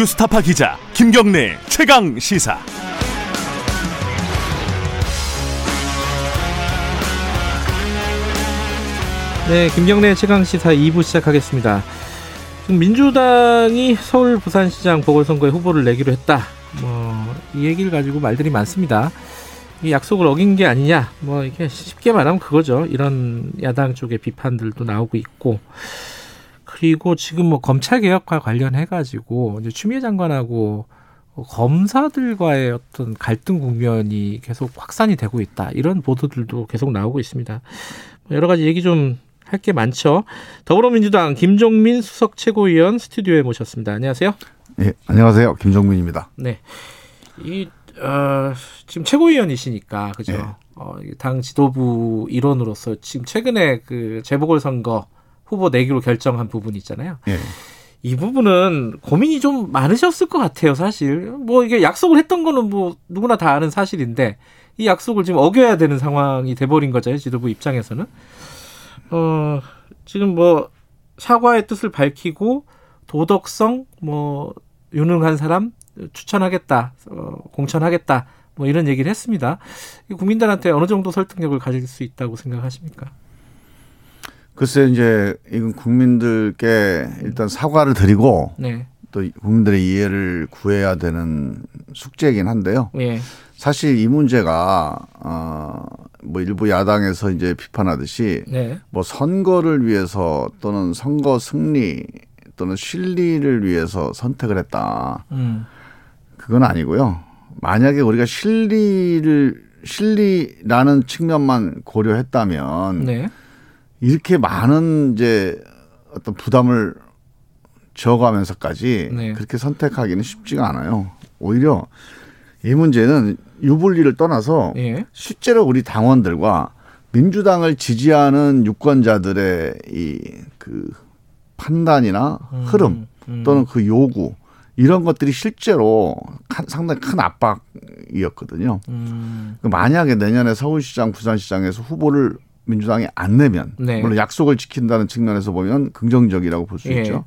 뉴스타파 기자 김경래 최강 시사. 네, 김경래 최강 시사 2부 시작하겠습니다. 지금 민주당이 서울 부산시장 보궐선거에 후보를 내기로 했다. 뭐 이 얘기를 가지고 말들이 많습니다. 이 약속을 어긴 게 아니냐. 뭐 이게 쉽게 말하면 그거죠. 이런 야당 쪽의 비판들도 나오고 있고. 그리고 지금 뭐 검찰 개혁과 관련해 가지고 이제 추미애 장관하고 검사들과의 어떤 갈등 국면이 계속 확산이 되고 있다. 이런 보도들도 계속 나오고 있습니다. 여러 가지 얘기 좀 할 게 많죠. 더불어민주당 김종민 수석 최고위원 스튜디오에 모셨습니다. 안녕하세요. 예, 안녕하세요. 김종민입니다. 네. 이, 어, 지금 최고위원이시니까, 그죠? 네. 어, 당 지도부 일원으로서 지금 최근에 그 재보궐 선거 후보 내기로 결정한 부분이 있잖아요. 예. 이 부분은 고민이 좀 많으셨을 것 같아요, 사실. 뭐 이게 약속을 했던 거는 뭐 누구나 다 아는 사실인데 이 약속을 지금 어겨야 되는 상황이 돼버린 거죠, 지도부 입장에서는. 어, 지금 뭐 사과의 뜻을 밝히고 도덕성, 뭐 유능한 사람 추천하겠다, 어, 공천하겠다, 뭐 이런 얘기를 했습니다. 이 국민들한테 어느 정도 설득력을 가질 수 있다고 생각하십니까? 글쎄 이제 이건 국민들께 일단 사과를 드리고 네, 또 국민들의 이해를 구해야 되는 숙제이긴 한데요. 예, 사실 이 문제가 어뭐 일부 야당에서 이제 비판하듯이 네, 뭐 선거를 위해서 또는 선거 승리 또는 실리를 위해서 선택을 했다. 음, 그건 아니고요. 만약에 우리가 실리를 실리라는 측면만 고려했다면 네, 이렇게 많은 이제 어떤 부담을 지어가면서까지 네. 그렇게 선택하기는 쉽지가 않아요. 오히려 이 문제는 유불리를 떠나서 예, 실제로 우리 당원들과 민주당을 지지하는 유권자들의 이 그 판단이나 흐름 음. 또는 그 요구 이런 것들이 실제로 큰- 상당히 큰 압박이었거든요. 음, 그 만약에 내년에 서울시장, 부산시장에서 후보를 민주당이 안 내면 네. 물론 약속을 지킨다는 측면에서 보면 긍정적이라고 볼수 예. 있죠.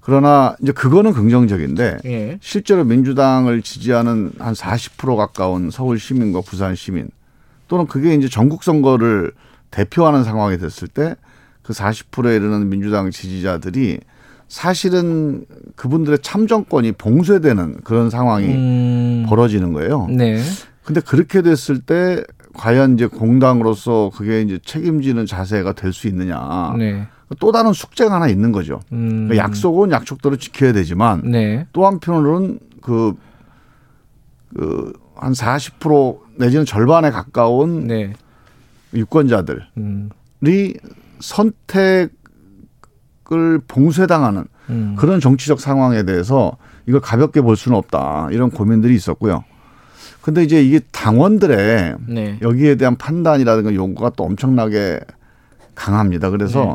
그러나 이제 그거는 긍정적인데 예, 실제로 민주당을 지지하는 한 40% 가까운 서울 시민과 부산 시민 또는 그게 이제 전국 선거를 대표하는 상황이 됐을 때 그 40%에 이르는 민주당 지지자들이 사실은 그분들의 참정권이 봉쇄되는 그런 상황이 음, 벌어지는 거예요. 네, 근데 그렇게 됐을 때 과연 이제 공당으로서 그게 이제 책임지는 자세가 될 수 있느냐. 네, 또 다른 숙제가 하나 있는 거죠. 음, 그러니까 약속은 약속대로 지켜야 되지만 네, 또 한편으로는 그, 그, 한 40% 내지는 절반에 가까운 네, 유권자들이 음, 선택을 봉쇄당하는 음, 그런 정치적 상황에 대해서 이걸 가볍게 볼 수는 없다. 이런 고민들이 있었고요. 근데 이제 이게 당원들의 네, 여기에 대한 판단이라든가 요구가 또 엄청나게 강합니다. 그래서 네.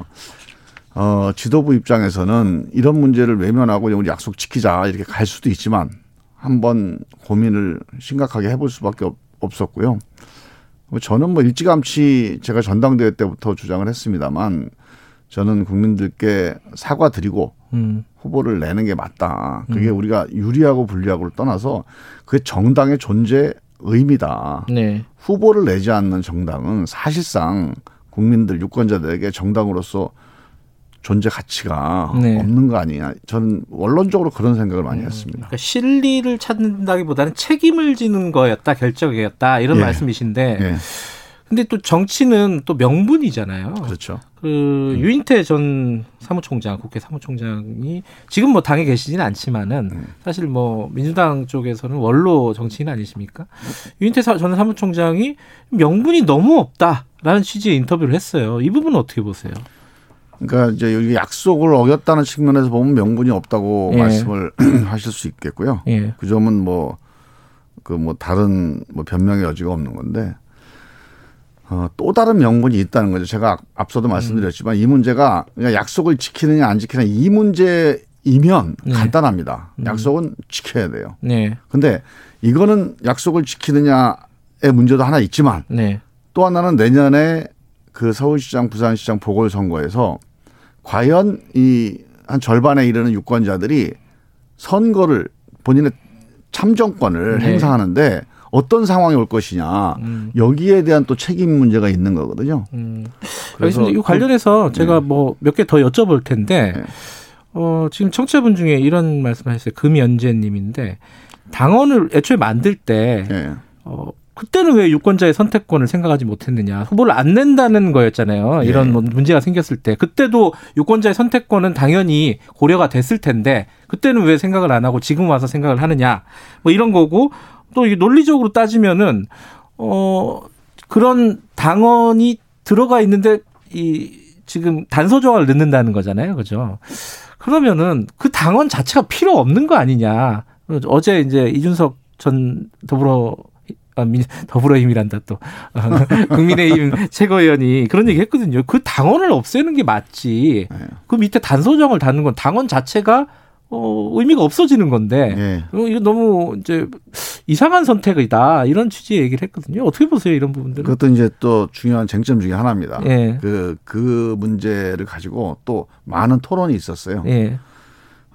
어, 지도부 입장에서는 이런 문제를 외면하고 우리 약속 지키자 이렇게 갈 수도 있지만 한번 고민을 심각하게 해볼 수밖에 없, 없었고요. 뭐 저는 뭐 일찌감치 제가 전당대회 때부터 주장을 했습니다만 저는 국민들께 사과드리고 음, 후보를 내는 게 맞다. 그게 우리가 유리하고 불리하고를 떠나서 그게 정당의 존재 의미다. 네, 후보를 내지 않는 정당은 사실상 국민들 유권자들에게 정당으로서 존재 가치가 네. 없는 거 아니냐. 저는 원론적으로 그런 생각을 많이 했습니다. 그러니까 실리를 찾는다기보다는 책임을 지는 거였다, 결정이었다 이런 예. 말씀이신데, 예, 근데 또 정치는 또 명분이잖아요. 그렇죠. 그 유인태 전 사무총장, 국회 사무총장이 지금 뭐 당에 계시지는 않지만은 음. 사실 뭐 민주당 쪽에서는 원로 정치인 아니십니까? 유인태 사- 전 사무총장이 명분이 너무 없다라는 취지의 인터뷰를 했어요. 이 부분은 어떻게 보세요? 그러니까 이제 여기 약속을 어겼다는 측면에서 보면 명분이 없다고 예. 말씀을 하실 수 있겠고요. 예. 그 점은 뭐, 그뭐 다른 뭐 변명의 여지가 없는 건데, 어, 또 다른 명분이 있다는 거죠. 제가 앞- 앞서도 말씀드렸지만 이 문제가 그냥 약속을 지키느냐 안 지키느냐 이 문제이면 네. 간단합니다. 약속은 지켜야 돼요. 네. 근데 이거는 약속을 지키느냐의 문제도 하나 있지만 네. 또 하나는 내년에 그 서울시장, 부산시장 보궐선거에서 과연 이 한 절반에 이르는 유권자들이 선거를 본인의 참정권을 네. 행사하는데 어떤 상황이 올 것이냐 음. 여기에 대한 또 책임 문제가 있는 거거든요. 음. 그래서 알겠습니다. 이 관련해서 제가 뭐몇 개 더 여쭤볼 텐데 네. 어, 지금 청취자분 중에 이런 말씀하셨어요. 금연재님인데 당원을 애초에 만들 때 예. 어, 그때는 왜 유권자의 선택권을 생각하지 못했느냐. 후보를 안 낸다는 거였잖아요. 이런 예. 뭐 문제가 생겼을 때. 그때도 유권자의 선택권은 당연히 고려가 됐을 텐데, 그때는 왜 생각을 안 하고 지금 와서 생각을 하느냐. 뭐 이런 거고, 또 이게 논리적으로 따지면은, 어, 그런 당원이 들어가 있는데, 이, 지금 단서 조항을 넣는다는 거잖아요. 그죠? 그러면은 그 당원 자체가 필요 없는 거 아니냐. 어제 이제 이준석 전 더불어 아, 민, 더불어힘이란다 또 어, 국민의힘 최고위원이 그런 얘기 했거든요. 그 당원을 없애는 게 맞지. 네. 그 밑에 단소정을 다는 건 당원 자체가 어, 의미가 없어지는 건데 예. 어, 이거 너무 이제 이상한 선택이다 이런 취지의 얘기를 했거든요. 어떻게 보세요 이런 부분들은? 그것도 이제 또 중요한 쟁점 중에 하나입니다. 예. 그, 그 문제를 가지고 또 많은 토론이 있었어요. 예.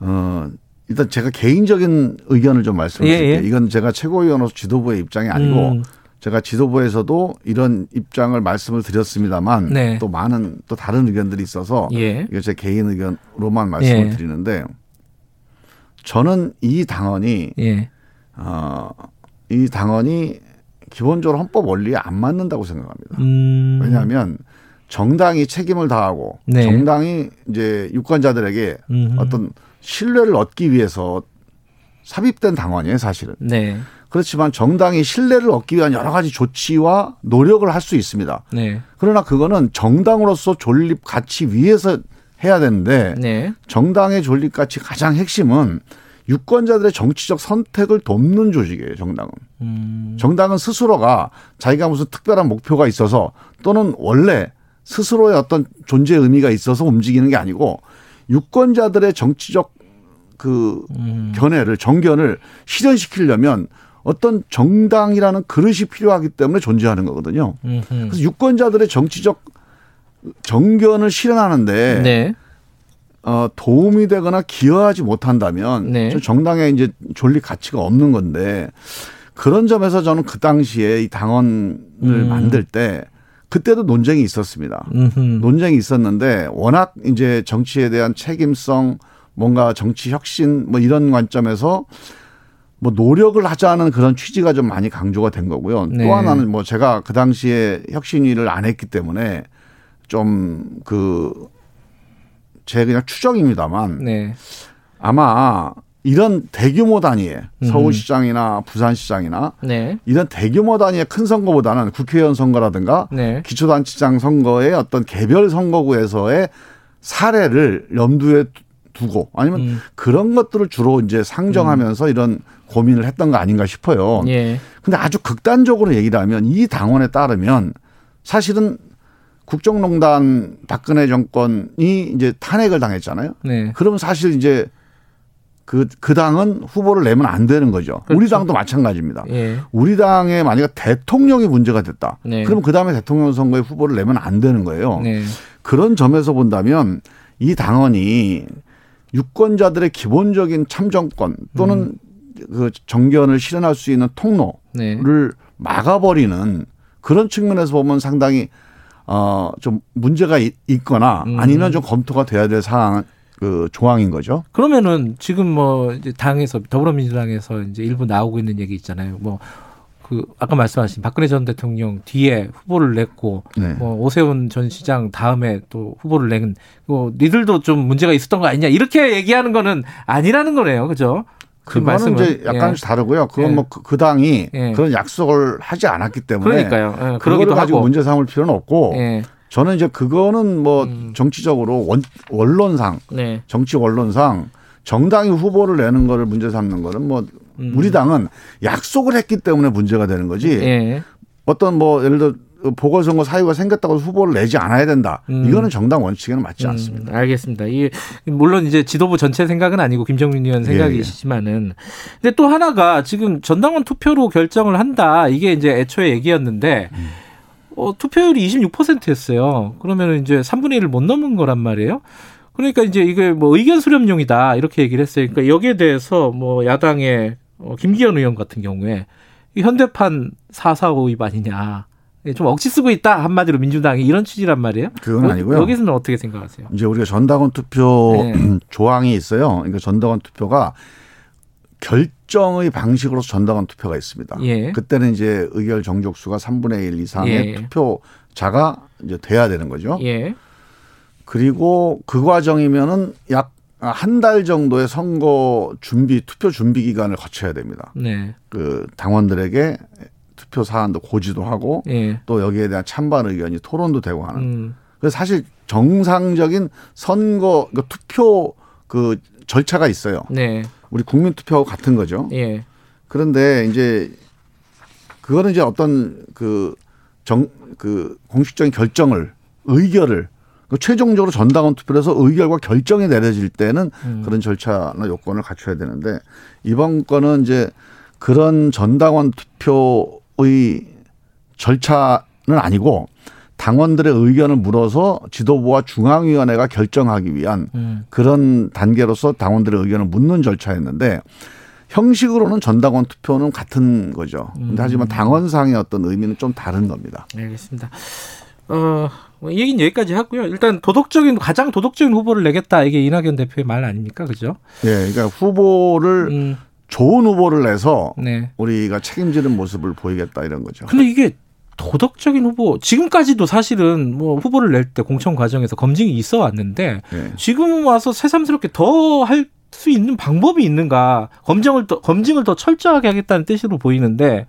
어, 일단 제가 개인적인 의견을 좀 말씀드릴게요. 예, 예. 이건 제가 최고위원으로서 지도부의 입장이 아니고 음, 제가 지도부에서도 이런 입장을 말씀을 드렸습니다만 네. 또 많은 또 다른 의견들이 있어서 예. 이거 제 개인 의견으로만 말씀을 예. 드리는데 저는 이 당원이 예. 어, 이 당원이 기본적으로 헌법 원리에 안 맞는다고 생각합니다. 음. 왜냐하면 정당이 책임을 다하고 네. 정당이 이제 유권자들에게 음. 어떤 신뢰를 얻기 위해서 삽입된 당원이에요, 사실은. 네. 그렇지만 정당이 신뢰를 얻기 위한 여러 가지 조치와 노력을 할 수 있습니다. 네. 그러나 그거는 정당으로서 존립 가치 위에서 해야 되는데 네. 정당의 존립 가치 가장 핵심은 유권자들의 정치적 선택을 돕는 조직이에요, 정당은. 음. 정당은 스스로가 자기가 무슨 특별한 목표가 있어서 또는 원래 스스로의 어떤 존재 의미가 있어서 움직이는 게 아니고 유권자들의 정치적 그 음. 견해를 정견을 실현시키려면 어떤 정당이라는 그릇이 필요하기 때문에 존재하는 거거든요. 음흠. 그래서 유권자들의 정치적 정견을 실현하는데 네. 어, 도움이 되거나 기여하지 못한다면 네. 저 정당에 이제 존립 가치가 없는 건데 그런 점에서 저는 그 당시에 이 당원을 음. 만들 때 그때도 논쟁이 있었습니다. 음흠. 논쟁이 있었는데 워낙 이제 정치에 대한 책임성 뭔가 정치 혁신 뭐 이런 관점에서 뭐 노력을 하자는 그런 취지가 좀 많이 강조가 된 거고요. 네. 또 하나는 뭐 제가 그 당시에 혁신위를 안 했기 때문에 좀 그 제 그냥 추정입니다만 네. 아마 이런 대규모 단위의 음. 서울시장이나 부산시장이나 네. 이런 대규모 단위의 큰 선거보다는 국회의원 선거라든가 네. 기초단체장 선거의 어떤 개별 선거구에서의 사례를 염두에 두고 아니면 음. 그런 것들을 주로 이제 상정하면서 이런 고민을 했던 거 아닌가 싶어요. 예. 근데 아주 극단적으로 얘기를 하면 이 당원에 따르면 사실은 국정농단 박근혜 정권이 이제 탄핵을 당했잖아요. 네. 그러면 사실 이제 그, 그 당은 후보를 내면 안 되는 거죠. 우리 그렇죠. 당도 마찬가지입니다. 예. 우리 당에 만약에 대통령이 문제가 됐다. 네. 그럼 그 다음에 대통령 선거에 후보를 내면 안 되는 거예요. 네. 그런 점에서 본다면 이 당원이 유권자들의 기본적인 참정권 또는 음. 그 정견을 실현할 수 있는 통로를 네. 막아버리는 그런 측면에서 보면 상당히 어 좀 문제가 있- 있거나 음. 아니면 좀 검토가 돼야 될 사항 그 조항인 거죠. 그러면은 지금 뭐 이제 당에서 더불어민주당에서 이제 일부 나오고 있는 얘기 있잖아요. 뭐 그 아까 말씀하신 박근혜 전 대통령 뒤에 후보를 냈고 네. 뭐 오세훈 전 시장 다음에 또 후보를 낸 뭐 니들도 좀 문제가 있었던 거 아니냐 이렇게 얘기하는 거는 아니라는 거네요. 그죠? 그거는. 이제 약간 예. 다르고요. 그건 예. 뭐그 당이 예. 그런 약속을 하지 않았기 때문에 그러니까요. 예, 그러기도 가지고 하고. 문제 삼을 필요는 없고 예. 저는 이제 그거는 뭐 음. 정치적으로 원, 원론상 네. 정치 원론상 정당이 후보를 내는 거를 문제 삼는 거는 뭐 음. 우리 당은 약속을 했기 때문에 문제가 되는 거지 예. 어떤 뭐 예를 들어 보궐선거 사유가 생겼다고 후보를 내지 않아야 된다. 음. 이거는 정당 원칙에는 맞지 않습니다. 음, 알겠습니다. 이 물론 이제 지도부 전체 생각은 아니고 김정민 의원 예, 생각이시지만은 근데 또 하나가 지금 전당원 투표로 결정을 한다. 이게 이제 애초에 얘기였는데 음. 어, 투표율이 26%였어요. 그러면 이제 3분의 1을 못 넘은 거란 말이에요. 그러니까 이제 이게 뭐 의견 수렴용이다 이렇게 얘기를 했어요. 그러니까 여기에 대해서 뭐 야당의 어, 김기현 의원 같은 경우에 이 현대판 445 위반이냐. 좀 억지 쓰고 있다 한마디로 민주당이 이런 취지란 말이에요. 그건 여- 아니고요. 여기서는 어떻게 생각하세요? 이제 우리가 전당원 투표 네. 조항이 있어요. 그러니까 전당원 투표가 결정의 방식으로서 전당원 투표가 있습니다. 예. 그때는 이제 의결 정족수가 3분의 1 이상의 예. 투표자가 이제 돼야 되는 거죠. 예. 그리고 그 과정이면은 약 한 달 정도의 선거 준비 투표 준비 기간을 거쳐야 됩니다. 네. 그 당원들에게 투표 사안도 고지도 하고 예. 또 여기에 대한 찬반 의견이 토론도 되고 하는. 음. 그래서 사실 정상적인 선거 그 투표 그 절차가 있어요. 네. 우리 국민 투표하고 같은 거죠. 예. 그런데 이제 그거는 이제 어떤 그 정 그 공식적인 결정을 의결을 그 최종적으로 전당원 투표를 해서 의결과 결정이 내려질 때는 음. 그런 절차나 요건을 갖춰야 되는데 이번 건은 이제 그런 전당원 투표 의 절차는 아니고 당원들의 의견을 물어서 지도부와 중앙위원회가 결정하기 위한 음. 그런 단계로서 당원들의 의견을 묻는 절차였는데 형식으로는 전당원 투표는 같은 거죠. 음. 근데 하지만 당원상의 어떤 의미는 좀 다른 겁니다. 알겠습니다. 어, 뭐이 얘기는 여기까지 하고요. 일단 도덕적인 가장 도덕적인 후보를 내겠다 이게 이낙연 대표의 말 아닙니까, 그죠? 예, 그러니까 후보를 음, 좋은 후보를 내서 네. 우리가 책임지는 모습을 보이겠다 이런 거죠. 근데 이게 도덕적인 후보 지금까지도 사실은 뭐 후보를 낼 때 공천 과정에서 검증이 있어 왔는데 예. 지금 와서 새삼스럽게 더 할 수 있는 방법이 있는가 검증을 더 검증을 더 철저하게 하겠다는 뜻으로 보이는데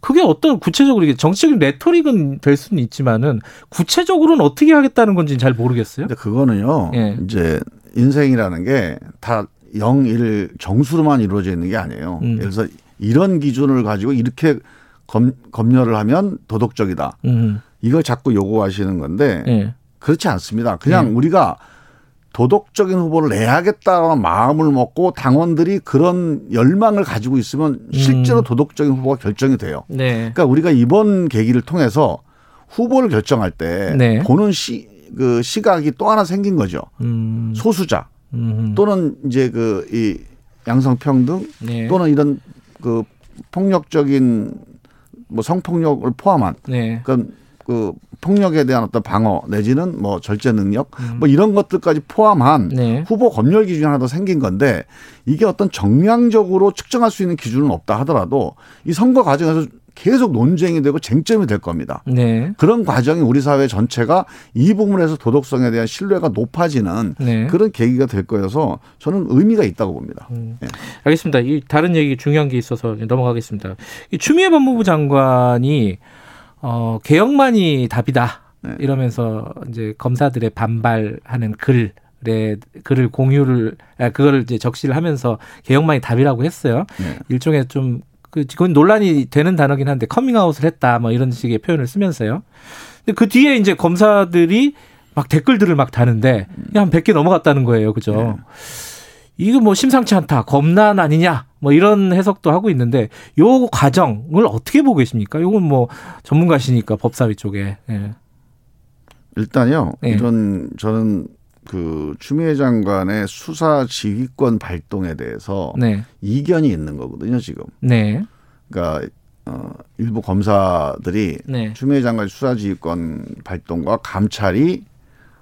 그게 어떤 구체적으로 이게 정치적인 레토릭은 될 수는 있지만은 구체적으로는 어떻게 하겠다는 건지 잘 모르겠어요. 근데 그거는요. 예. 이제 인생이라는 게 다 영 일 정수로만 이루어져 있는 게 아니에요. 음. 예를 들어서 이런 기준을 가지고 이렇게 검, 검열을 하면 도덕적이다. 음, 이걸 자꾸 요구하시는 건데 예, 그렇지 않습니다. 그냥 네. 우리가 도덕적인 후보를 내야겠다는 마음을 먹고 당원들이 그런 열망을 가지고 있으면 실제로 음. 도덕적인 후보가 결정이 돼요. 네, 그러니까 우리가 이번 계기를 통해서 후보를 결정할 때 네. 보는 시, 그 시각이 또 하나 생긴 거죠. 음, 소수자 음, 또는 이제 그 이 양성평등 네, 또는 이런 그 폭력적인 뭐 성폭력을 포함한 네, 그그 폭력에 대한 어떤 방어 내지는 뭐 절제 능력 음. 뭐 이런 것들까지 포함한 네, 후보 검열 기준이 하나 더 생긴 건데 이게 어떤 정량적으로 측정할 수 있는 기준은 없다 하더라도 이 선거 과정에서 계속 논쟁이 되고 쟁점이 될 겁니다. 네, 그런 과정이 우리 사회 전체가 이 부분에서 도덕성에 대한 신뢰가 높아지는 네. 그런 계기가 될 거여서 저는 의미가 있다고 봅니다. 음. 예. 알겠습니다. 이 다른 얘기 중요한 게 있어서 넘어가겠습니다. 이 추미애 법무부 장관이 어, 개혁만이 답이다 네. 이러면서 이제 검사들의 반발하는 글에 글을 공유를 아, 그거를 이제 적시를 하면서 개혁만이 답이라고 했어요. 네. 일종의 좀 그, 그건 논란이 되는 단어긴 한데 커밍아웃을 했다 뭐 이런 식의 표현을 쓰면서요. 근데 그 뒤에 이제 검사들이 막 댓글들을 막 다는데 한 100개 넘어갔다는 거예요. 그죠? 네. 이거 뭐 심상치 않다. 검난 아니냐. 뭐 이런 해석도 하고 있는데 요 과정을 어떻게 보고 계십니까? 요건 뭐 전문가시니까 법사위 쪽에. 예. 일단요 네. 이런 저는 그 추미애 장관의 수사 지휘권 발동에 대해서 네. 이견이 있는 거거든요 지금. 네. 그러니까 어, 일부 검사들이 네. 추미애 장관 수사 지휘권 발동과 감찰이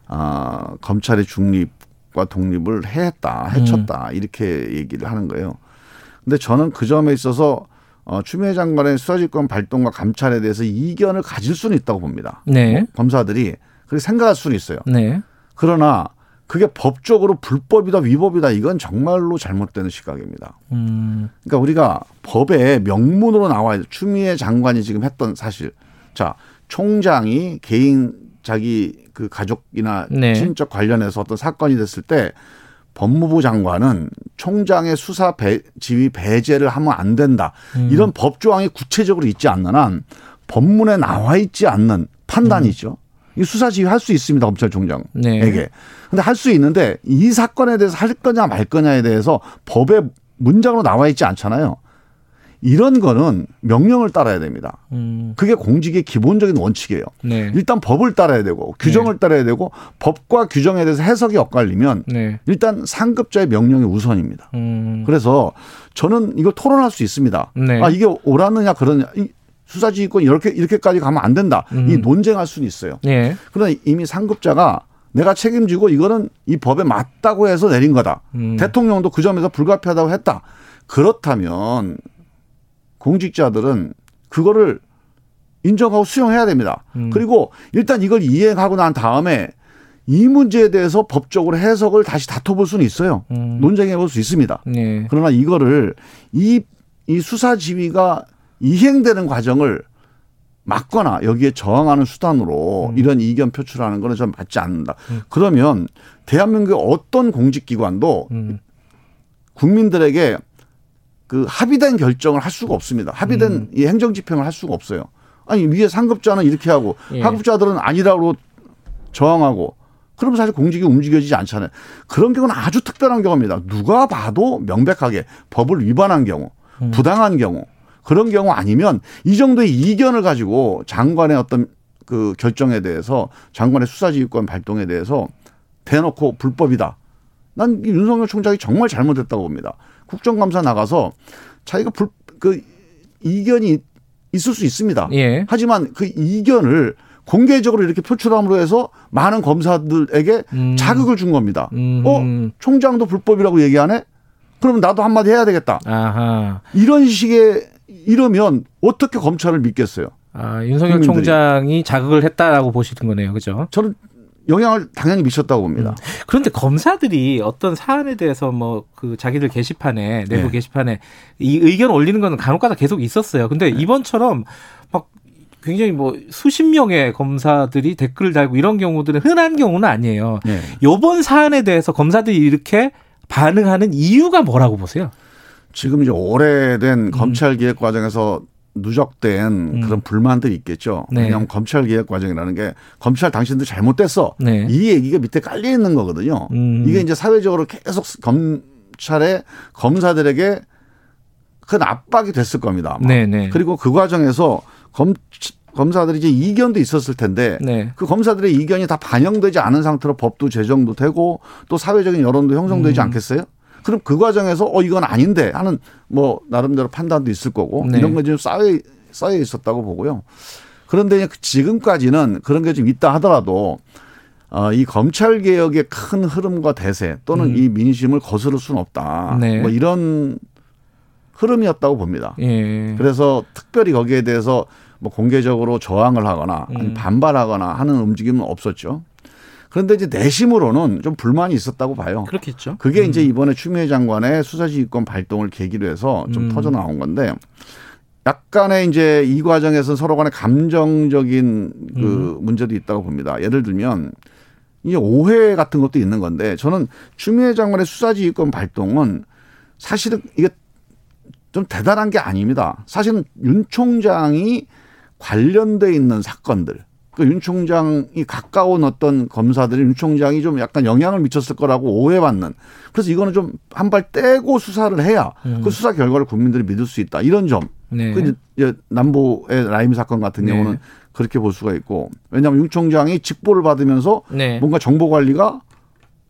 아 검찰의 중립과 독립을 해했다, 해쳤다 이렇게 얘기를 하는 거예요. 근데 저는 그 점에 있어서 어, 추미애 장관의 수사지휘권 발동과 감찰에 대해서 이견을 가질 수는 있다고 봅니다. 네. 검사들이 그렇게 생각할 수는 있어요. 네. 그러나 그게 법적으로 불법이다, 위법이다 이건 정말로 잘못되는 시각입니다. 음. 그러니까 우리가 법에 명문으로 나와 있는 추미애 장관이 지금 했던 사실. 자, 총장이 개인 자기 그 가족이나 네. 친인척 관련해서 어떤 사건이 됐을 때 법무부 장관은 총장의 수사 배, 지휘 배제를 하면 안 된다. 음. 이런 법 조항이 구체적으로 있지 않는 한 법문에 나와 있지 않는 판단이죠. 이 수사 지휘 할 수 있습니다. 검찰총장에게. 네. 근데 할 수 있는데 이 사건에 대해서 할 거냐 말 거냐에 대해서 법에 문장으로 나와 있지 않잖아요. 이런 거는 명령을 따라야 됩니다. 음. 그게 공직의 기본적인 원칙이에요. 네. 일단 법을 따라야 되고 규정을 따라야 되고 법과 규정에 대해서 해석이 엇갈리면 네. 일단 상급자의 명령이 우선입니다. 음. 그래서 저는 이거 토론할 수 있습니다. 네. 아 이게 옳았느냐 그러냐 이 수사지휘권 이렇게 이렇게까지 가면 안 된다. 음. 이 논쟁할 수는 있어요. 예. 그러나 이미 상급자가 내가 책임지고 이거는 이 법에 맞다고 해서 내린 거다. 음. 대통령도 그 점에서 불가피하다고 했다. 그렇다면 공직자들은 그거를 인정하고 수용해야 됩니다. 음. 그리고 일단 이걸 이행하고 난 다음에 이 문제에 대해서 법적으로 해석을 다시 다퉈볼 수는 있어요. 음. 논쟁해 볼 수 있습니다. 네. 그러나 이거를 이, 이 수사 지휘가 이행되는 과정을 막거나 여기에 저항하는 수단으로 음. 이런 이견 표출하는 거는 좀 맞지 않는다. 그러면 대한민국의 어떤 공직기관도 음. 국민들에게 그 합의된 결정을 할 수가 없습니다. 합의된 음. 이 행정 집행을 할 수가 없어요. 아니 위에 상급자는 이렇게 하고 예. 하급자들은 아니라고 저항하고 그러면 사실 공직이 움직여지지 않잖아요. 그런 경우는 아주 특별한 경우입니다. 누가 봐도 명백하게 법을 위반한 경우, 음. 부당한 경우 그런 경우 아니면 이 정도의 이견을 가지고 장관의 어떤 그 결정에 대해서 장관의 수사지휘권 발동에 대해서 대놓고 불법이다. 난이 윤석열 총장이 정말 잘못했다고 봅니다. 국정감사 나가서 자기가 불, 그 이견이 있을 수 있습니다. 예. 하지만 그 이견을 공개적으로 이렇게 표출함으로 해서 많은 검사들에게 음. 자극을 준 겁니다. 음. 어? 총장도 불법이라고 얘기하네? 그러면 나도 한마디 해야 되겠다. 아하. 이런 식의 이러면 어떻게 검찰을 믿겠어요? 아, 윤석열 국민들이. 총장이 자극을 했다라고 보시는 거네요. 그죠? 저는 영향을 당연히 미쳤다고 봅니다. 그런데 검사들이 어떤 사안에 대해서 뭐 그 자기들 게시판에 내부 네. 게시판에 이 의견 올리는 거는 간혹가다 계속 있었어요. 근데 네. 이번처럼 막 굉장히 뭐 수십 명의 검사들이 댓글을 달고 이런 경우들은 흔한 경우는 아니에요. 네. 요번 사안에 대해서 검사들이 이렇게 반응하는 이유가 뭐라고 보세요? 지금 이제 오래된 검찰 개혁 과정에서 누적된 음. 그런 불만들이 있겠죠. 네. 왜냐하면 검찰 개혁 과정이라는 게 검찰 당신들 잘못됐어. 네. 이 얘기가 밑에 깔려 있는 거거든요. 음. 이게 이제 사회적으로 계속 검찰의 검사들에게 큰 압박이 됐을 겁니다. 아마. 네네. 그리고 그 과정에서 검 검사들이 이제 이견도 있었을 텐데 네. 그 검사들의 이견이 다 반영되지 않은 상태로 법도 제정도 되고 또 사회적인 여론도 형성되지 음. 않겠어요? 그럼 그 과정에서 어 이건 아닌데 하는 뭐 나름대로 판단도 있을 거고 네. 이런 게좀 쌓여 쌓여 있었다고 보고요. 그런데 지금까지는 그런 게 좀 있다 하더라도 어, 이 검찰 개혁의 큰 흐름과 대세 또는 음. 이 민심을 거스를 수는 없다. 네. 뭐 이런 흐름이었다고 봅니다. 예. 그래서 특별히 거기에 대해서 뭐 공개적으로 저항을 하거나 음. 반발하거나 하는 움직임은 없었죠. 그런데 이제 내심으로는 좀 불만이 있었다고 봐요. 그렇겠죠. 그게 이제 이번에 추미애 장관의 수사지휘권 발동을 계기로 해서 좀 음. 터져 나온 건데 약간의 이제 이 과정에서 서로 간에 감정적인 그 음. 문제도 있다고 봅니다. 예를 들면 이게 오해 같은 것도 있는 건데 저는 추미애 장관의 수사지휘권 발동은 사실은 이게 좀 대단한 게 아닙니다. 사실은 윤 총장이 관련돼 있는 사건들. 그윤 총장이 가까운 어떤 검사들이 윤 총장이 좀 약간 영향을 미쳤을 거라고 오해받는. 그래서 이거는 좀 한 발 떼고 수사를 해야 음. 그 수사 결과를 국민들이 믿을 수 있다. 이런 점. 네. 그 이제 남부의 라임 사건 같은 네. 경우는 그렇게 볼 수가 있고 왜냐하면 윤 총장이 직보를 받으면서 네. 뭔가 정보 관리가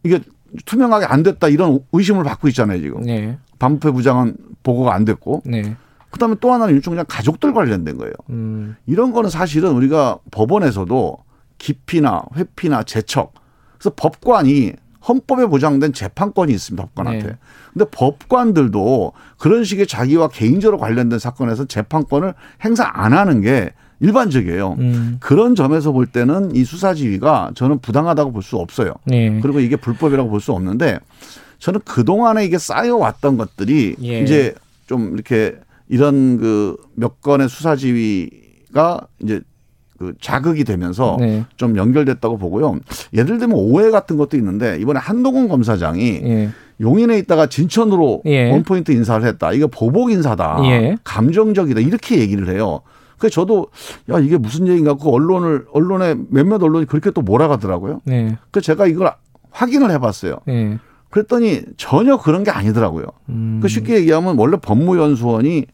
이게 투명하게 안 됐다 이런 의심을 받고 있잖아요 지금 네. 반부패 부장은 보고가 안 됐고 네. 그다음에 또 하나는 윤 총장 가족들 관련된 거예요. 음. 이런 거는 사실은 우리가 법원에서도 기피나 회피나 제척 그래서 법관이 헌법에 보장된 재판권이 있습니다 법관한테. 네. 근데 법관들도 그런 식의 자기와 개인적으로 관련된 사건에서 재판권을 행사 안 하는 게 일반적이에요. 음. 그런 점에서 볼 때는 이 수사지휘가 저는 부당하다고 볼 수 없어요. 네. 그리고 이게 불법이라고 볼 수 없는데 저는 그동안에 이게 쌓여왔던 것들이 예. 이제 좀 이렇게 이런 그 몇 건의 수사 지휘가 이제 그 자극이 되면서 네. 좀 연결됐다고 보고요. 예를 들면 오해 같은 것도 있는데 이번에 한동훈 검사장이 예. 용인에 있다가 진천으로 예. 원포인트 인사를 했다. 이거 보복 인사다. 예. 감정적이다. 이렇게 얘기를 해요. 그래서 저도 야 이게 무슨 얘기인가 그 언론을 언론에 몇몇 언론이 그렇게 또 몰아가더라고요. 네. 그래서 제가 이걸 확인을 해봤어요. 예. 그랬더니 전혀 그런 게 아니더라고요. 음. 그 쉽게 얘기하면 원래 법무연수원이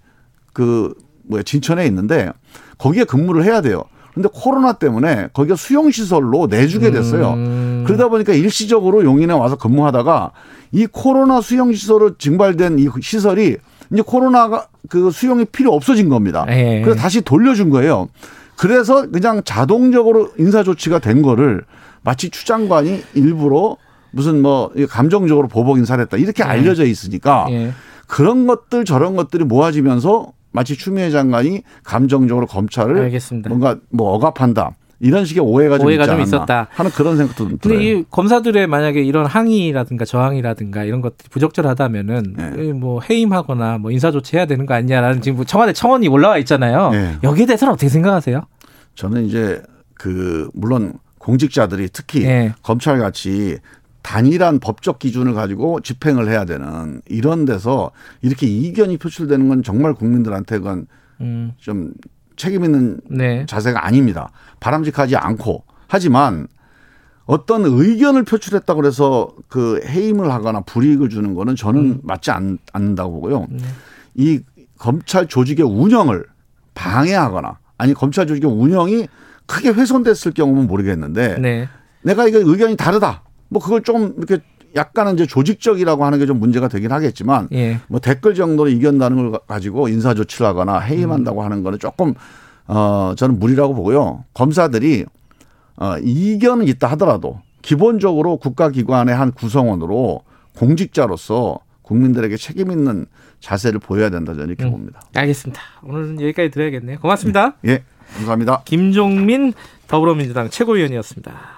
그 뭐야 진천에 있는데 거기에 근무를 해야 돼요. 근데 코로나 때문에 거기가 수용 시설로 내주게 됐어요. 음. 그러다 보니까 일시적으로 용인에 와서 근무하다가 이 코로나 수용 시설로 증발된 이 시설이 이제 코로나가 그 수용이 필요 없어진 겁니다. 예. 그래서 다시 돌려준 거예요. 그래서 그냥 자동적으로 인사 조치가 된 거를 마치 추 장관이 일부러 무슨 뭐 감정적으로 보복 인사를 했다 이렇게 알려져 있으니까 예. 그런 것들 저런 것들이 모아지면서 마치 추미애 장관이 감정적으로 검찰을 알겠습니다. 뭔가 뭐 억압한다 이런 식의 오해가 좀 오해가 좀 있었다. 하는 그런 생각도 좀 근데 들어요. 이 검사들의 만약에 이런 항의라든가 저항이라든가 이런 것들이 부적절하다면은 네. 뭐 해임하거나 뭐 인사 조치해야 되는 거 아니냐라는 지금 뭐 청와대 청원이 올라와 있잖아요. 네. 여기에 대해서는 어떻게 생각하세요? 저는 이제 그 물론 공직자들이 특히 예. 검찰 같이 단일한 법적 기준을 가지고 집행을 해야 되는 이런 데서 이렇게 이견이 표출되는 건 정말 국민들한테 그건 음, 좀 책임 있는 네. 자세가 아닙니다. 바람직하지 않고 하지만 어떤 의견을 표출했다고 그래서 그 해임을 하거나 불이익을 주는 거는 저는 음. 맞지 않, 않는다고 보고요. 네. 이 검찰 조직의 운영을 방해하거나 아니 검찰 조직의 운영이 크게 훼손됐을 경우는 모르겠는데 네. 내가 이거 의견이 다르다. 뭐 그걸 좀 이렇게 약간은 이제 조직적이라고 하는 게 좀 문제가 되긴 하겠지만 예. 뭐 댓글 정도로 이견다는 걸 가지고 인사 조치를 하거나 해임한다고 하는 거는 조금 어 저는 무리라고 보고요. 검사들이 어 이견은 있다 하더라도 기본적으로 국가기관의 한 구성원으로 공직자로서 국민들에게 책임 있는 자세를 보여야 된다 저는 이렇게 음. 봅니다. 알겠습니다. 오늘은 여기까지 드려야겠네요. 고맙습니다. 예, 감사합니다. 김종민 더불어민주당 최고위원이었습니다.